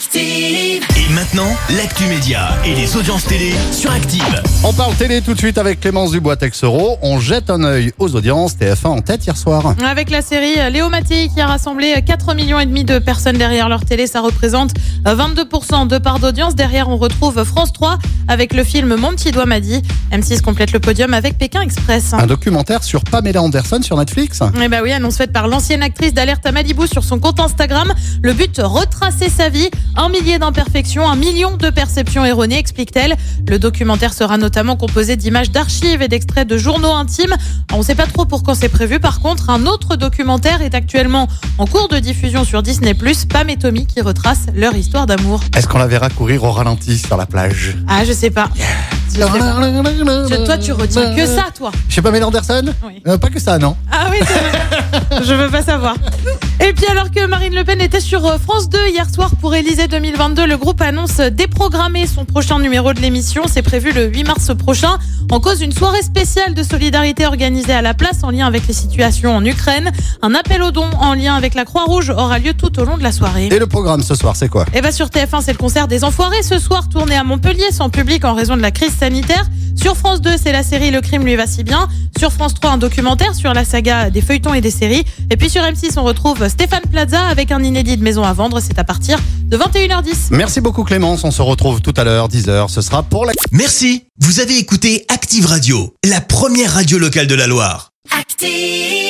Active. Et maintenant, l'actu média et les audiences télé sur Active. On parle télé tout de suite avec Clémence Dubois-Texero. On jette un œil aux audiences. TF1 en tête hier soir. Avec la série Léo Mattei qui a rassemblé 4 millions et demi de personnes derrière leur télé, ça représente 22% de part d'audience. Derrière, on retrouve France 3 avec le film Mon petit doigt m'a dit. M6 complète le podium avec Pékin Express. Un documentaire sur Pamela Anderson sur Netflix. Eh bah oui, annonce faite par l'ancienne actrice d'Alerte à Malibu sur son compte Instagram. Le but, retracer sa vie. Un millier d'imperfections, un million de perceptions erronées, explique-t-elle. Le documentaire sera notamment composé d'images d'archives et d'extraits de journaux intimes. On ne sait pas trop pour quand c'est prévu. Par contre, un autre documentaire est actuellement en cours de diffusion sur Disney+, Pam et Tommy, qui retrace leur histoire d'amour. Est-ce qu'on la verra courir au ralenti sur la plage? Ah, je sais pas. Je sais pas. Je- Toi, tu retiens que ça, toi. Je sais pas Pamela Anderson? Oui. Euh, Pas que ça, non Ah oui, c'est vrai. je veux pas savoir. Et puis alors que Marine Le Pen était sur euh, France 2 hier soir pour Élysée 2022, le groupe annonce déprogrammer son prochain numéro de l'émission. C'est prévu le 8 mars prochain. En cause d'une soirée spéciale de solidarité organisée à la place en lien avec les situations en Ukraine. Un appel aux dons en lien avec la Croix-Rouge aura lieu tout au long de la soirée. Et le programme ce soir, c'est quoi? Et bah sur TF1, c'est le concert des Enfoirés ce soir, tourné à Montpellier sans public en raison de la crise sanitaire. Sur France 2, c'est la série Le crime lui va si bien. Sur France 3, un documentaire sur la saga des feuilletons et des séries. Et puis sur M6, on retrouve Stéphane Plaza avec un inédit de Maison à vendre. C'est à partir de 21h10. Merci beaucoup Clémence. On se retrouve tout à l'heure, 10h. Ce sera pour la... Merci, vous avez écouté Active Radio, la première radio locale de la Loire. Active.